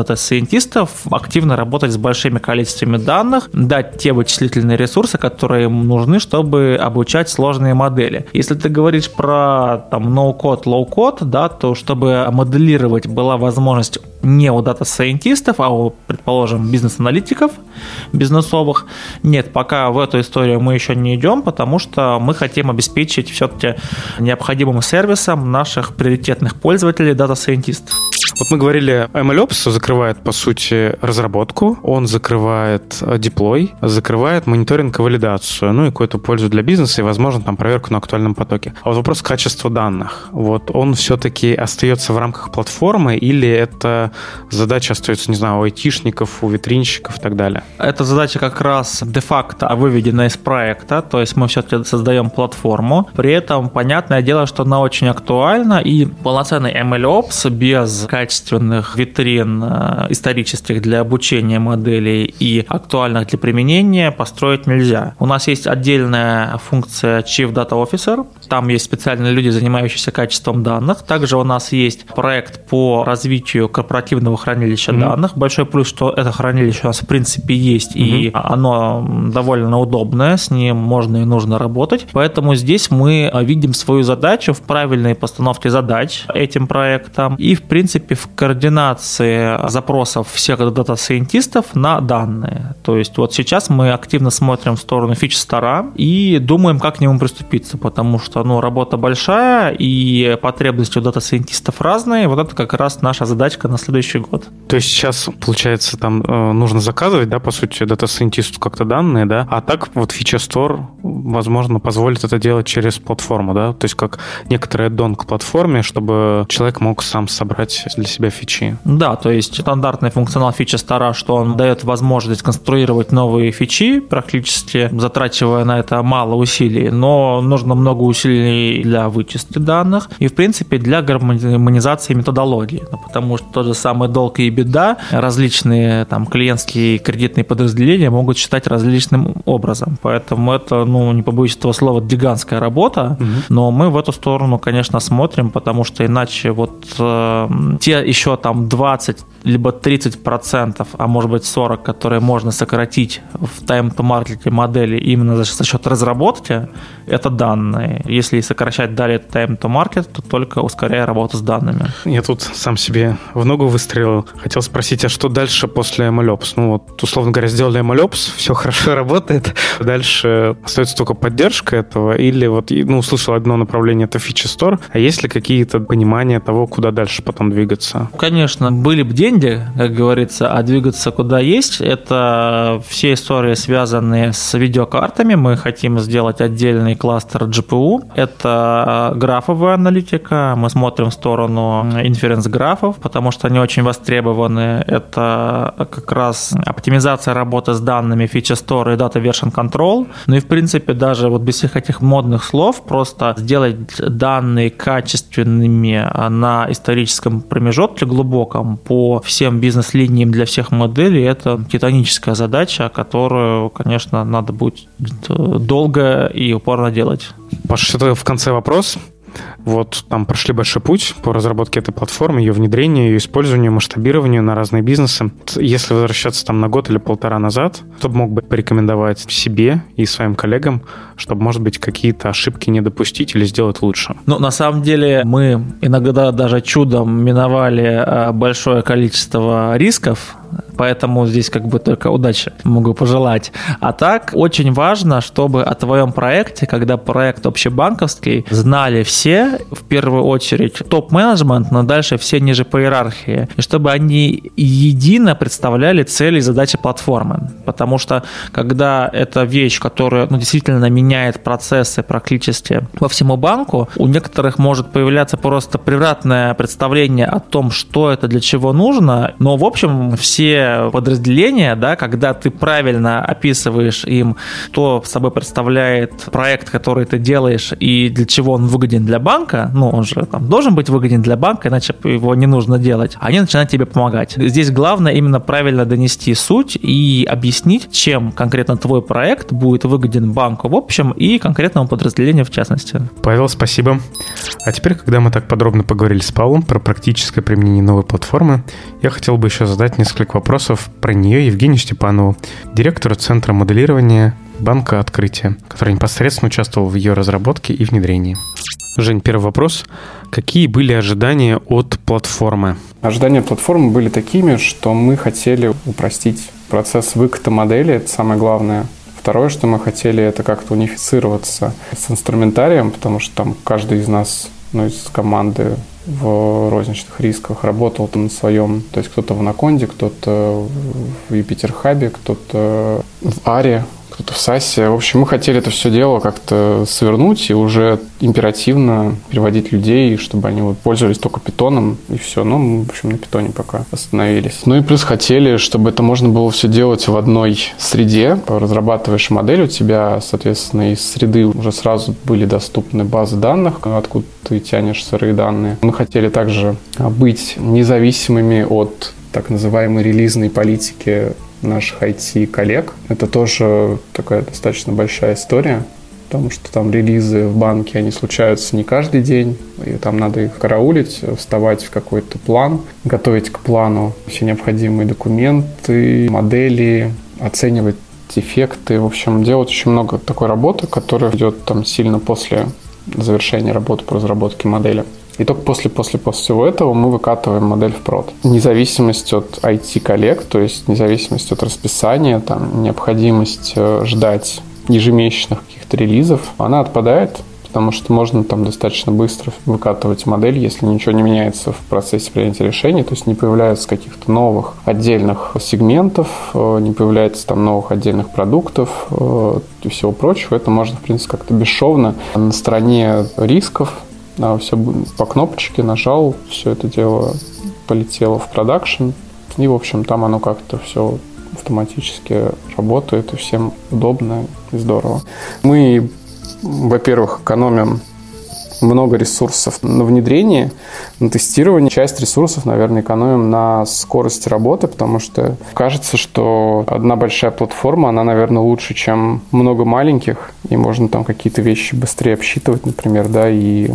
Speaker 2: дата-сайентистов активно работать с большими количествами данных, дать те вычислительные ресурсы, которые им нужны, чтобы обучать сложные модели. Если ты говоришь про там no-code, low-code, да, то чтобы моделировать была возможность не у дата-сайентистов, а у, предположим, бизнес-аналитиков бизнесовых. Нет, пока в эту историю мы еще не идем, потому что мы хотим обеспечить все-таки необходимым сервисом наших приоритетных пользователей дата-сайентистов.
Speaker 3: Вот мы говорили, MLOps закрывает, по сути, разработку, он закрывает э, деплой, закрывает мониторинг и валидацию, ну и какую-то пользу для бизнеса и, возможно, там проверку на актуальном потоке. А вот вопрос качества данных, вот он все-таки остается в рамках платформы или это задача остается, не знаю, у айтишников, у витринщиков и так далее?
Speaker 2: Эта задача как раз де-факто выведена из проекта, то есть мы все-таки создаем платформу. При этом, понятное дело, что она очень актуальна, и полноценный MLOps без качественных витрин э, исторических для обучения моделей и актуальных для применения построить нельзя. У нас есть отдельная функция Chief Data Officer, там есть специальные люди, занимающиеся качеством данных. Также у нас есть проект по развитию корпоративного хранилища mm-hmm. данных. Большой плюс, что это хранилище у нас в принципе есть, mm-hmm. и оно довольно удобное, с ним можно и нужно работать. Поэтому здесь мы видим свою задачу в правильной постановке задач этим проектом и, в принципе, в координации запросов всех дата-сайентистов на данные. То есть вот сейчас мы активно смотрим в сторону feature store а и думаем, как к нему приступиться, потому что что ну, работа большая и потребности у дата-сайентистов разные. Вот это как раз наша задачка на следующий год.
Speaker 3: То есть сейчас, получается, там э, нужно заказывать, да, по сути, дата-сайентисту как-то данные, да, а так вот Feature Store, возможно, позволит это делать через платформу, да, то есть как некоторый аддон к платформе, чтобы человек мог сам собрать для себя фичи.
Speaker 2: Да, то есть стандартный функционал Feature Store, что он дает возможность конструировать новые фичи, практически затрачивая на это мало усилий, но нужно много усилий для вычистки данных и, в принципе, для гармонизации методологии. Потому что тот же самый долг и беда различные там клиентские и кредитные подразделения могут считать различным образом. Поэтому это, ну, не побоюсь этого слова, гигантская работа, угу. но мы в эту сторону, конечно, смотрим, потому что иначе вот э, те еще там 20 либо 30 процентов, а может быть 40, которые можно сократить в тайм-то-маркете модели именно за, за счет разработки, это данные. Если сокращать далее market, то только ускоряя работу с данными.
Speaker 3: Я тут сам себе в ногу выстрелил. Хотел спросить, а что дальше после MLOps? Ну вот, условно говоря, сделали MLOps, все хорошо работает. Дальше остается только поддержка этого или вот, ну, услышал одно направление, это Feature Store. А есть ли какие-то понимания того, куда дальше потом двигаться?
Speaker 2: Конечно, были бы деньги, как говорится, а двигаться куда есть. Это все истории, связанные с видеокартами. Мы хотим сделать отдельный кластер GPU, это графовая аналитика. Мы смотрим в сторону инференс-графов, потому что они очень востребованы. Это как раз оптимизация работы с данными, фича Store и Data Version Control. Ну и, в принципе, даже вот без всех этих модных слов, просто сделать данные качественными на историческом промежутке глубоком по всем бизнес-линиям для всех моделей, это титаническая задача, которую, конечно, надо будет долго и упорно делать.
Speaker 3: Паша, что-то в конце вопрос. Вот там прошли большой путь по разработке этой платформы, ее внедрению, ее использованию, масштабированию на разные бизнесы. Если возвращаться там на год или полтора назад, бы мог бы порекомендовать себе и своим коллегам, чтобы, может быть, какие-то ошибки не допустить или сделать лучше?
Speaker 2: Ну, на самом деле, мы иногда даже чудом миновали а, большое количество рисков, поэтому здесь как бы только удачи могу пожелать. А так, очень важно, чтобы о твоем проекте, когда проект общебанковский, знали все, в первую очередь, топ-менеджмент, но дальше все ниже по иерархии, и чтобы они едино представляли цели и задачи платформы. Потому что, когда это вещь, которая ну, действительно меняет процессы практически во всему банку, у некоторых может появляться просто превратное представление о том, что это для чего нужно, но, в общем, все те подразделения, да, когда ты правильно описываешь им, что собой представляет проект, который ты делаешь и для чего он выгоден для банка, ну, он же там должен быть выгоден для банка, иначе его не нужно делать, они начинают тебе помогать. Здесь главное именно правильно донести суть и объяснить, чем конкретно твой проект будет выгоден банку в общем и конкретному подразделению в частности.
Speaker 3: Павел, спасибо. А теперь, когда мы так подробно поговорили с Павлом про практическое применение новой платформы, я хотел бы еще задать несколько вопросов про нее Евгению Степанову, директору Центра моделирования Банка Открытия, который непосредственно участвовал в ее разработке и внедрении. Жень, первый вопрос. Какие были ожидания от платформы?
Speaker 1: Ожидания платформы были такими, что мы хотели упростить процесс выката модели, это самое главное. Второе, что мы хотели, это как-то унифицироваться с инструментарием, потому что там каждый из нас, ну, из команды в розничных рисках работал там на своем, то есть кто-то в Анаконде, кто-то в Юпитер Хабе, кто-то в Аре, кто-то в САСе. В общем, мы хотели это все дело как-то свернуть и уже императивно переводить людей, чтобы они вот пользовались только питоном и все. Ну, мы, в общем, на питоне пока остановились. Ну и плюс хотели, чтобы это можно было все делать в одной среде. Разрабатываешь модель, у тебя, соответственно, из среды уже сразу были доступны базы данных, откуда ты тянешь сырые данные. Мы хотели также быть независимыми от так называемой релизной политики наших IT-коллег. Это тоже такая достаточно большая история, потому что там релизы в банке, они случаются не каждый день, и там надо их караулить, вставать в какой-то план, готовить к плану все необходимые документы, модели, оценивать дефекты. В общем, делать очень много такой работы, которая идет там сильно после завершения работы по разработке модели. И только после, после, после всего этого мы выкатываем модель в прод. Независимость от IT-коллег, то есть независимость от расписания, там, необходимость э, ждать ежемесячных каких-то релизов, она отпадает, потому что можно там достаточно быстро выкатывать модель, если ничего не меняется в процессе принятия решений, то есть не появляется каких-то новых отдельных сегментов, э, не появляется там новых отдельных продуктов э, и всего прочего. Это можно, в принципе, как-то бесшовно на стороне рисков а, все по кнопочке нажал, все это дело полетело в продакшн. И, в общем, там оно как-то все автоматически работает, и всем удобно и здорово. Мы, во-первых, экономим много ресурсов на внедрение, на тестирование. Часть ресурсов, наверное, экономим на скорости работы, потому что кажется, что одна большая платформа, она, наверное, лучше, чем много маленьких, и можно там какие-то вещи быстрее обсчитывать, например, да, и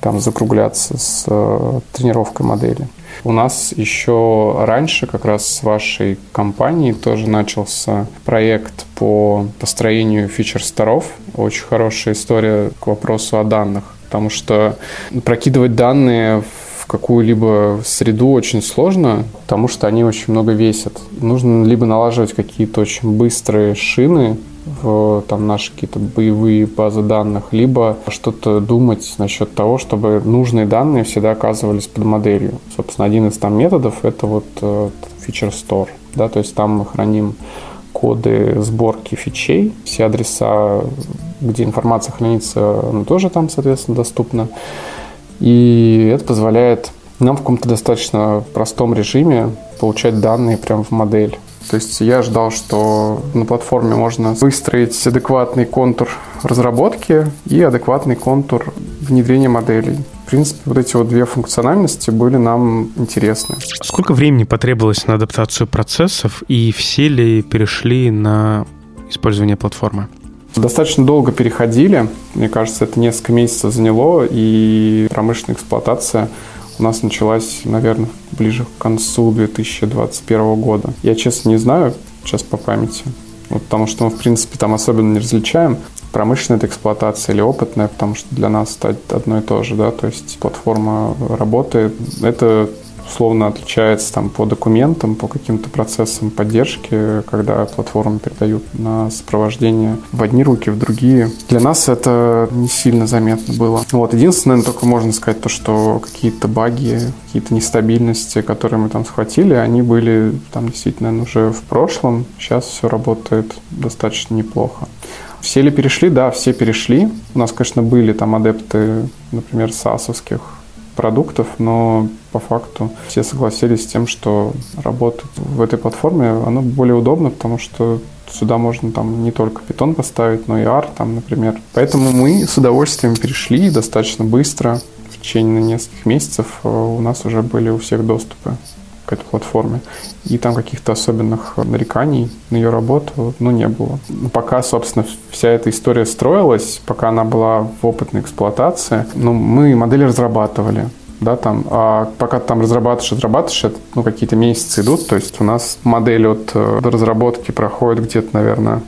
Speaker 1: там закругляться с э, тренировкой модели. У нас еще раньше, как раз с вашей компанией, тоже начался проект по построению фичер-сторов. Очень хорошая история к вопросу о данных, потому что прокидывать данные в какую-либо среду очень сложно, потому что они очень много весят. Нужно либо налаживать какие-то очень быстрые шины, в там, наши какие-то боевые базы данных, либо что-то думать насчет того, чтобы нужные данные всегда оказывались под моделью. Собственно, один из там методов — это вот э, Feature Store. Да, то есть там мы храним коды сборки фичей, все адреса, где информация хранится, ну, тоже там, соответственно, доступна. И это позволяет нам в каком-то достаточно простом режиме получать данные прямо в модель. То есть я ждал, что на платформе можно выстроить адекватный контур разработки и адекватный контур внедрения моделей. В принципе, вот эти вот две функциональности были нам интересны.
Speaker 3: Сколько времени потребовалось на адаптацию процессов и все ли перешли на использование платформы?
Speaker 1: Достаточно долго переходили. Мне кажется, это несколько месяцев заняло, и промышленная эксплуатация у нас началась, наверное, ближе к концу 2021 года. Я, честно, не знаю сейчас по памяти, вот потому что мы, в принципе, там особенно не различаем, промышленная это эксплуатация или опытная, потому что для нас это одно и то же, да, то есть платформа работает. Это условно отличается там по документам, по каким-то процессам поддержки, когда платформы передают на сопровождение в одни руки, в другие. Для нас это не сильно заметно было. Вот, единственное, только можно сказать то, что какие-то баги, какие-то нестабильности, которые мы там схватили, они были там действительно уже в прошлом. Сейчас все работает достаточно неплохо. Все ли перешли? Да, все перешли. У нас, конечно, были там адепты, например, САСовских продуктов, но по факту все согласились с тем, что работать в этой платформе, оно более удобно, потому что сюда можно там не только Python поставить, но и R, там, например. Поэтому мы с удовольствием перешли достаточно быстро. В течение нескольких месяцев э, у нас уже были у всех доступы этой платформе. И там каких-то особенных нареканий на ее работу ну, не было. Пока, собственно, вся эта история строилась, пока она была в опытной эксплуатации, ну, мы модели разрабатывали да, там, а пока ты там разрабатываешь, разрабатываешь, это, ну, какие-то месяцы идут, то есть у нас модель от э, разработки проходит где-то, наверное,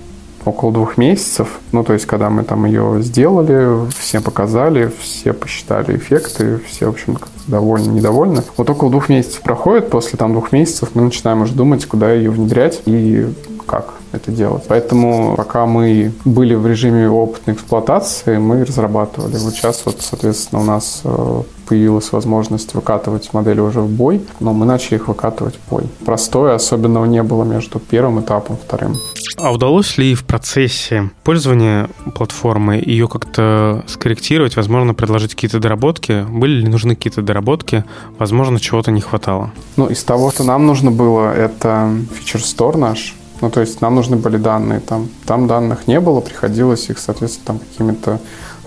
Speaker 1: около двух месяцев. Ну, то есть, когда мы там ее сделали, всем показали, все посчитали эффекты, все, в общем, довольны, недовольны. Вот около двух месяцев проходит, после там двух месяцев мы начинаем уже думать, куда ее внедрять и как это делать. Поэтому пока мы были в режиме опытной эксплуатации, мы разрабатывали. Вот сейчас вот, соответственно, у нас э, появилась возможность выкатывать модели уже в бой, но мы начали их выкатывать в бой. Простое особенного не было между первым этапом и вторым.
Speaker 3: А удалось ли в процессе пользования платформы ее как-то скорректировать, возможно, предложить какие-то доработки? Были ли нужны какие-то доработки? Возможно, чего-то не хватало?
Speaker 1: Ну, из того, что нам нужно было, это фичер стор наш, ну, то есть нам нужны были данные там. Там данных не было, приходилось их, соответственно, там какими-то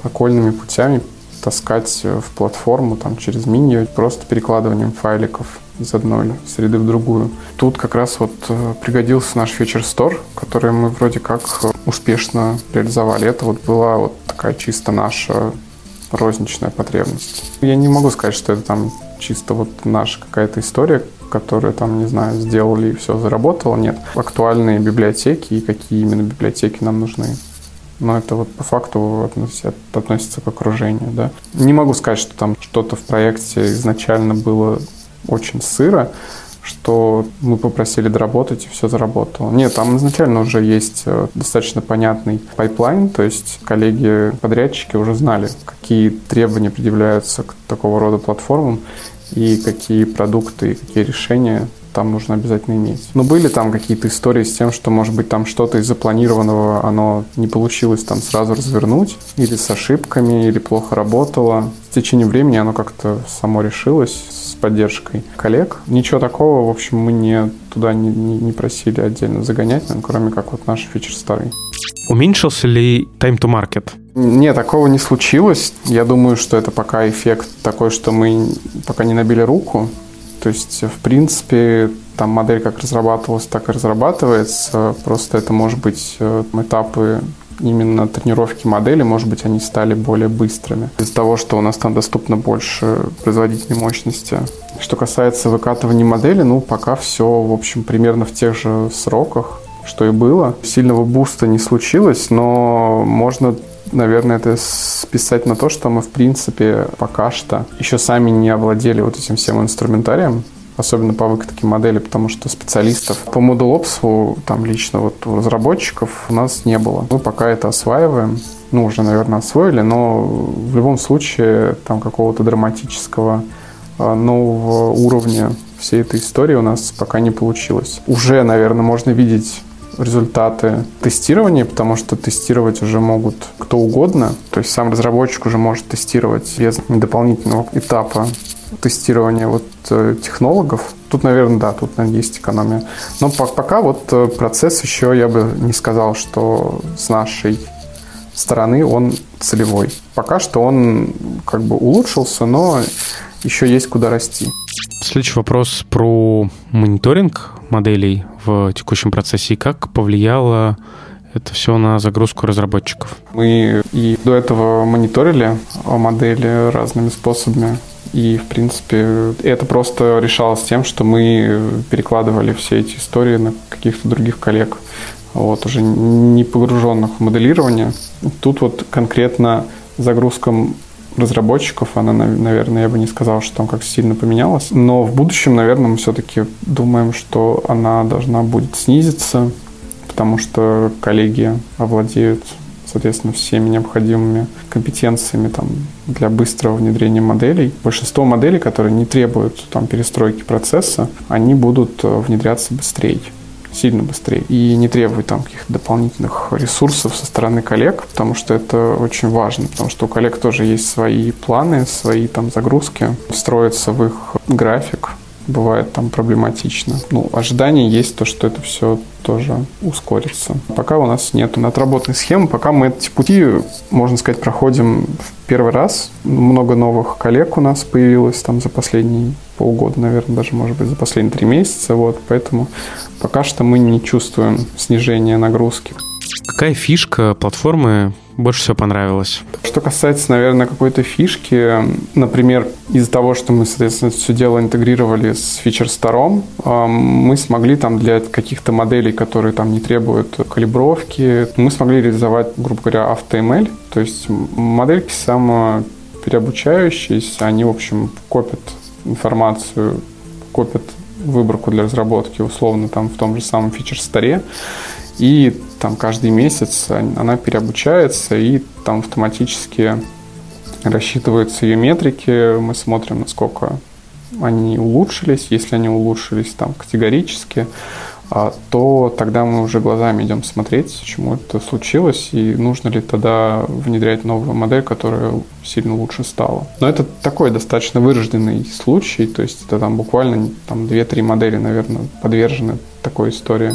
Speaker 1: окольными путями таскать в платформу там через мини, просто перекладыванием файликов из одной среды в другую. Тут как раз вот э, пригодился наш Future Store, который мы вроде как успешно реализовали. Это вот была вот такая чисто наша розничная потребность. Я не могу сказать, что это там чисто вот наша какая-то история, которые там, не знаю, сделали и все заработало. Нет. Актуальные библиотеки и какие именно библиотеки нам нужны. Но это вот по факту относится к окружению, да. Не могу сказать, что там что-то в проекте изначально было очень сыро, что мы попросили доработать, и все заработало. Нет, там изначально уже есть э, достаточно понятный пайплайн, то есть коллеги-подрядчики уже знали, какие требования предъявляются к такого рода платформам, и какие продукты и какие решения там нужно обязательно иметь. Но были там какие-то истории с тем, что, может быть, там что-то из запланированного, оно не получилось там сразу развернуть, или с ошибками, или плохо работало. В течение времени оно как-то само решилось с поддержкой коллег. Ничего такого, в общем, мы не, туда не, не, не просили отдельно загонять, кроме как вот наш feature store.
Speaker 3: Уменьшился ли time to market?
Speaker 1: Нет, такого не случилось. Я думаю, что это пока эффект такой, что мы пока не набили руку. То есть, в принципе, там модель как разрабатывалась, так и разрабатывается. Просто это может быть э, этапы именно тренировки модели, может быть, они стали более быстрыми. Из-за того, что у нас там доступно больше производительной мощности. Что касается выкатывания модели, ну, пока все, в общем, примерно в тех же сроках, что и было. Сильного буста не случилось, но можно наверное, это списать на то, что мы, в принципе, пока что еще сами не овладели вот этим всем инструментарием, особенно по выкатке модели, потому что специалистов по MoodleOps, там лично вот у разработчиков у нас не было. Мы пока это осваиваем, ну, уже, наверное, освоили, но в любом случае там какого-то драматического а, нового уровня всей этой истории у нас пока не получилось. Уже, наверное, можно видеть результаты тестирования, потому что тестировать уже могут кто угодно. То есть сам разработчик уже может тестировать без дополнительного этапа тестирования вот э, технологов. Тут, наверное, да, тут наверное, есть экономия. Но пока вот э, процесс еще, я бы не сказал, что с нашей стороны он целевой. Пока что он как бы улучшился, но еще есть куда расти.
Speaker 3: Следующий вопрос про мониторинг моделей в текущем процессе и как повлияло это все на загрузку разработчиков?
Speaker 1: Мы и до этого мониторили модели разными способами. И, в принципе, это просто решалось тем, что мы перекладывали все эти истории на каких-то других коллег, вот, уже не погруженных в моделирование. Тут вот конкретно загрузка разработчиков, она, наверное, я бы не сказал, что там как сильно поменялась. Но в будущем, наверное, мы все-таки думаем, что она должна будет снизиться, потому что коллеги овладеют соответственно, всеми необходимыми компетенциями там, для быстрого внедрения моделей. Большинство моделей, которые не требуют там, перестройки процесса, они будут э, внедряться быстрее сильно быстрее и не требует там каких-то дополнительных ресурсов со стороны коллег, потому что это очень важно, потому что у коллег тоже есть свои планы, свои там загрузки, встроиться в их график, бывает там проблематично. Ну, ожидание есть то, что это все тоже ускорится. Пока у нас нет отработанной схемы, пока мы эти пути, можно сказать, проходим в первый раз. Много новых коллег у нас появилось там за последние полгода, наверное, даже, может быть, за последние три месяца. Вот, поэтому пока что мы не чувствуем снижения нагрузки.
Speaker 3: Какая фишка платформы больше всего понравилось?
Speaker 1: Что касается, наверное, какой-то фишки, например, из-за того, что мы, соответственно, все дело интегрировали с фичер старом, мы смогли там для каких-то моделей, которые там не требуют калибровки, мы смогли реализовать, грубо говоря, AutoML, то есть модельки самопереобучающиеся, они, в общем, копят информацию, копят выборку для разработки условно там в том же самом фичер-старе, и там каждый месяц она переобучается, и там автоматически рассчитываются ее метрики, мы смотрим, насколько они улучшились, если они улучшились там категорически, то тогда мы уже глазами идем смотреть, почему это случилось, и нужно ли тогда внедрять новую модель, которая сильно лучше стала. Но это такой достаточно вырожденный случай, то есть это там буквально там 2-3 модели, наверное, подвержены такой истории.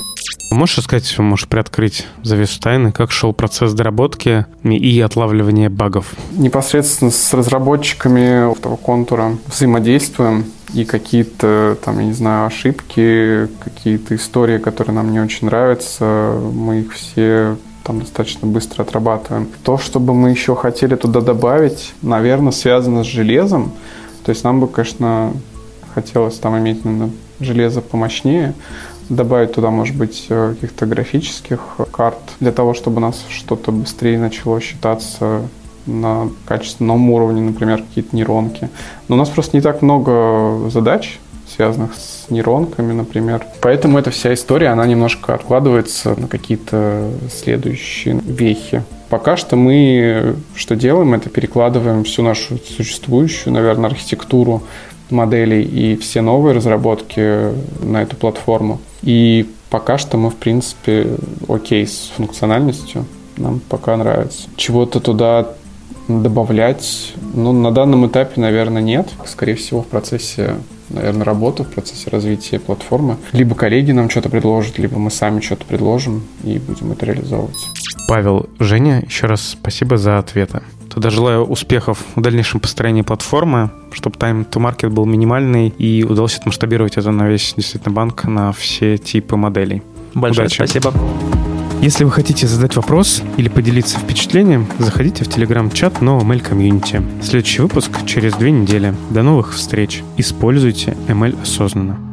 Speaker 3: Можешь рассказать, можешь приоткрыть завесу тайны, как шел процесс доработки и отлавливания багов?
Speaker 1: Непосредственно с разработчиками этого контура взаимодействуем и какие-то, там, я не знаю, ошибки, какие-то истории, которые нам не очень нравятся, мы их все там достаточно быстро отрабатываем. То, чтобы мы еще хотели туда добавить, наверное, связано с железом. То есть нам бы, конечно, хотелось там иметь наверное, железо помощнее, добавить туда, может быть, э, каких-то графических карт для того, чтобы у нас что-то быстрее начало считаться на качественном уровне, например, какие-то нейронки. Но у нас просто не так много задач, связанных с нейронками, например. Поэтому эта вся история, она немножко откладывается на какие-то следующие вехи. Пока что мы что делаем, это перекладываем всю нашу существующую, наверное, архитектуру моделей и все новые разработки на эту платформу. И пока что мы, в принципе, окей с функциональностью. Нам пока нравится. Чего-то туда добавлять, ну, на данном этапе, наверное, нет. Скорее всего, в процессе, наверное, работы, в процессе развития платформы. Либо коллеги нам что-то предложат, либо мы сами что-то предложим и будем это реализовывать.
Speaker 3: Павел, Женя, еще раз спасибо за ответы. Тогда желаю успехов в дальнейшем построении платформы, чтобы time-to-market был минимальный и удалось отмасштабировать это на весь действительно банк, на все типы моделей.
Speaker 2: Большое Удачи. спасибо.
Speaker 3: Если вы хотите задать вопрос или поделиться впечатлением, заходите в телеграм-чат NoML Community. Следующий выпуск через две недели. До новых встреч. Используйте ML осознанно.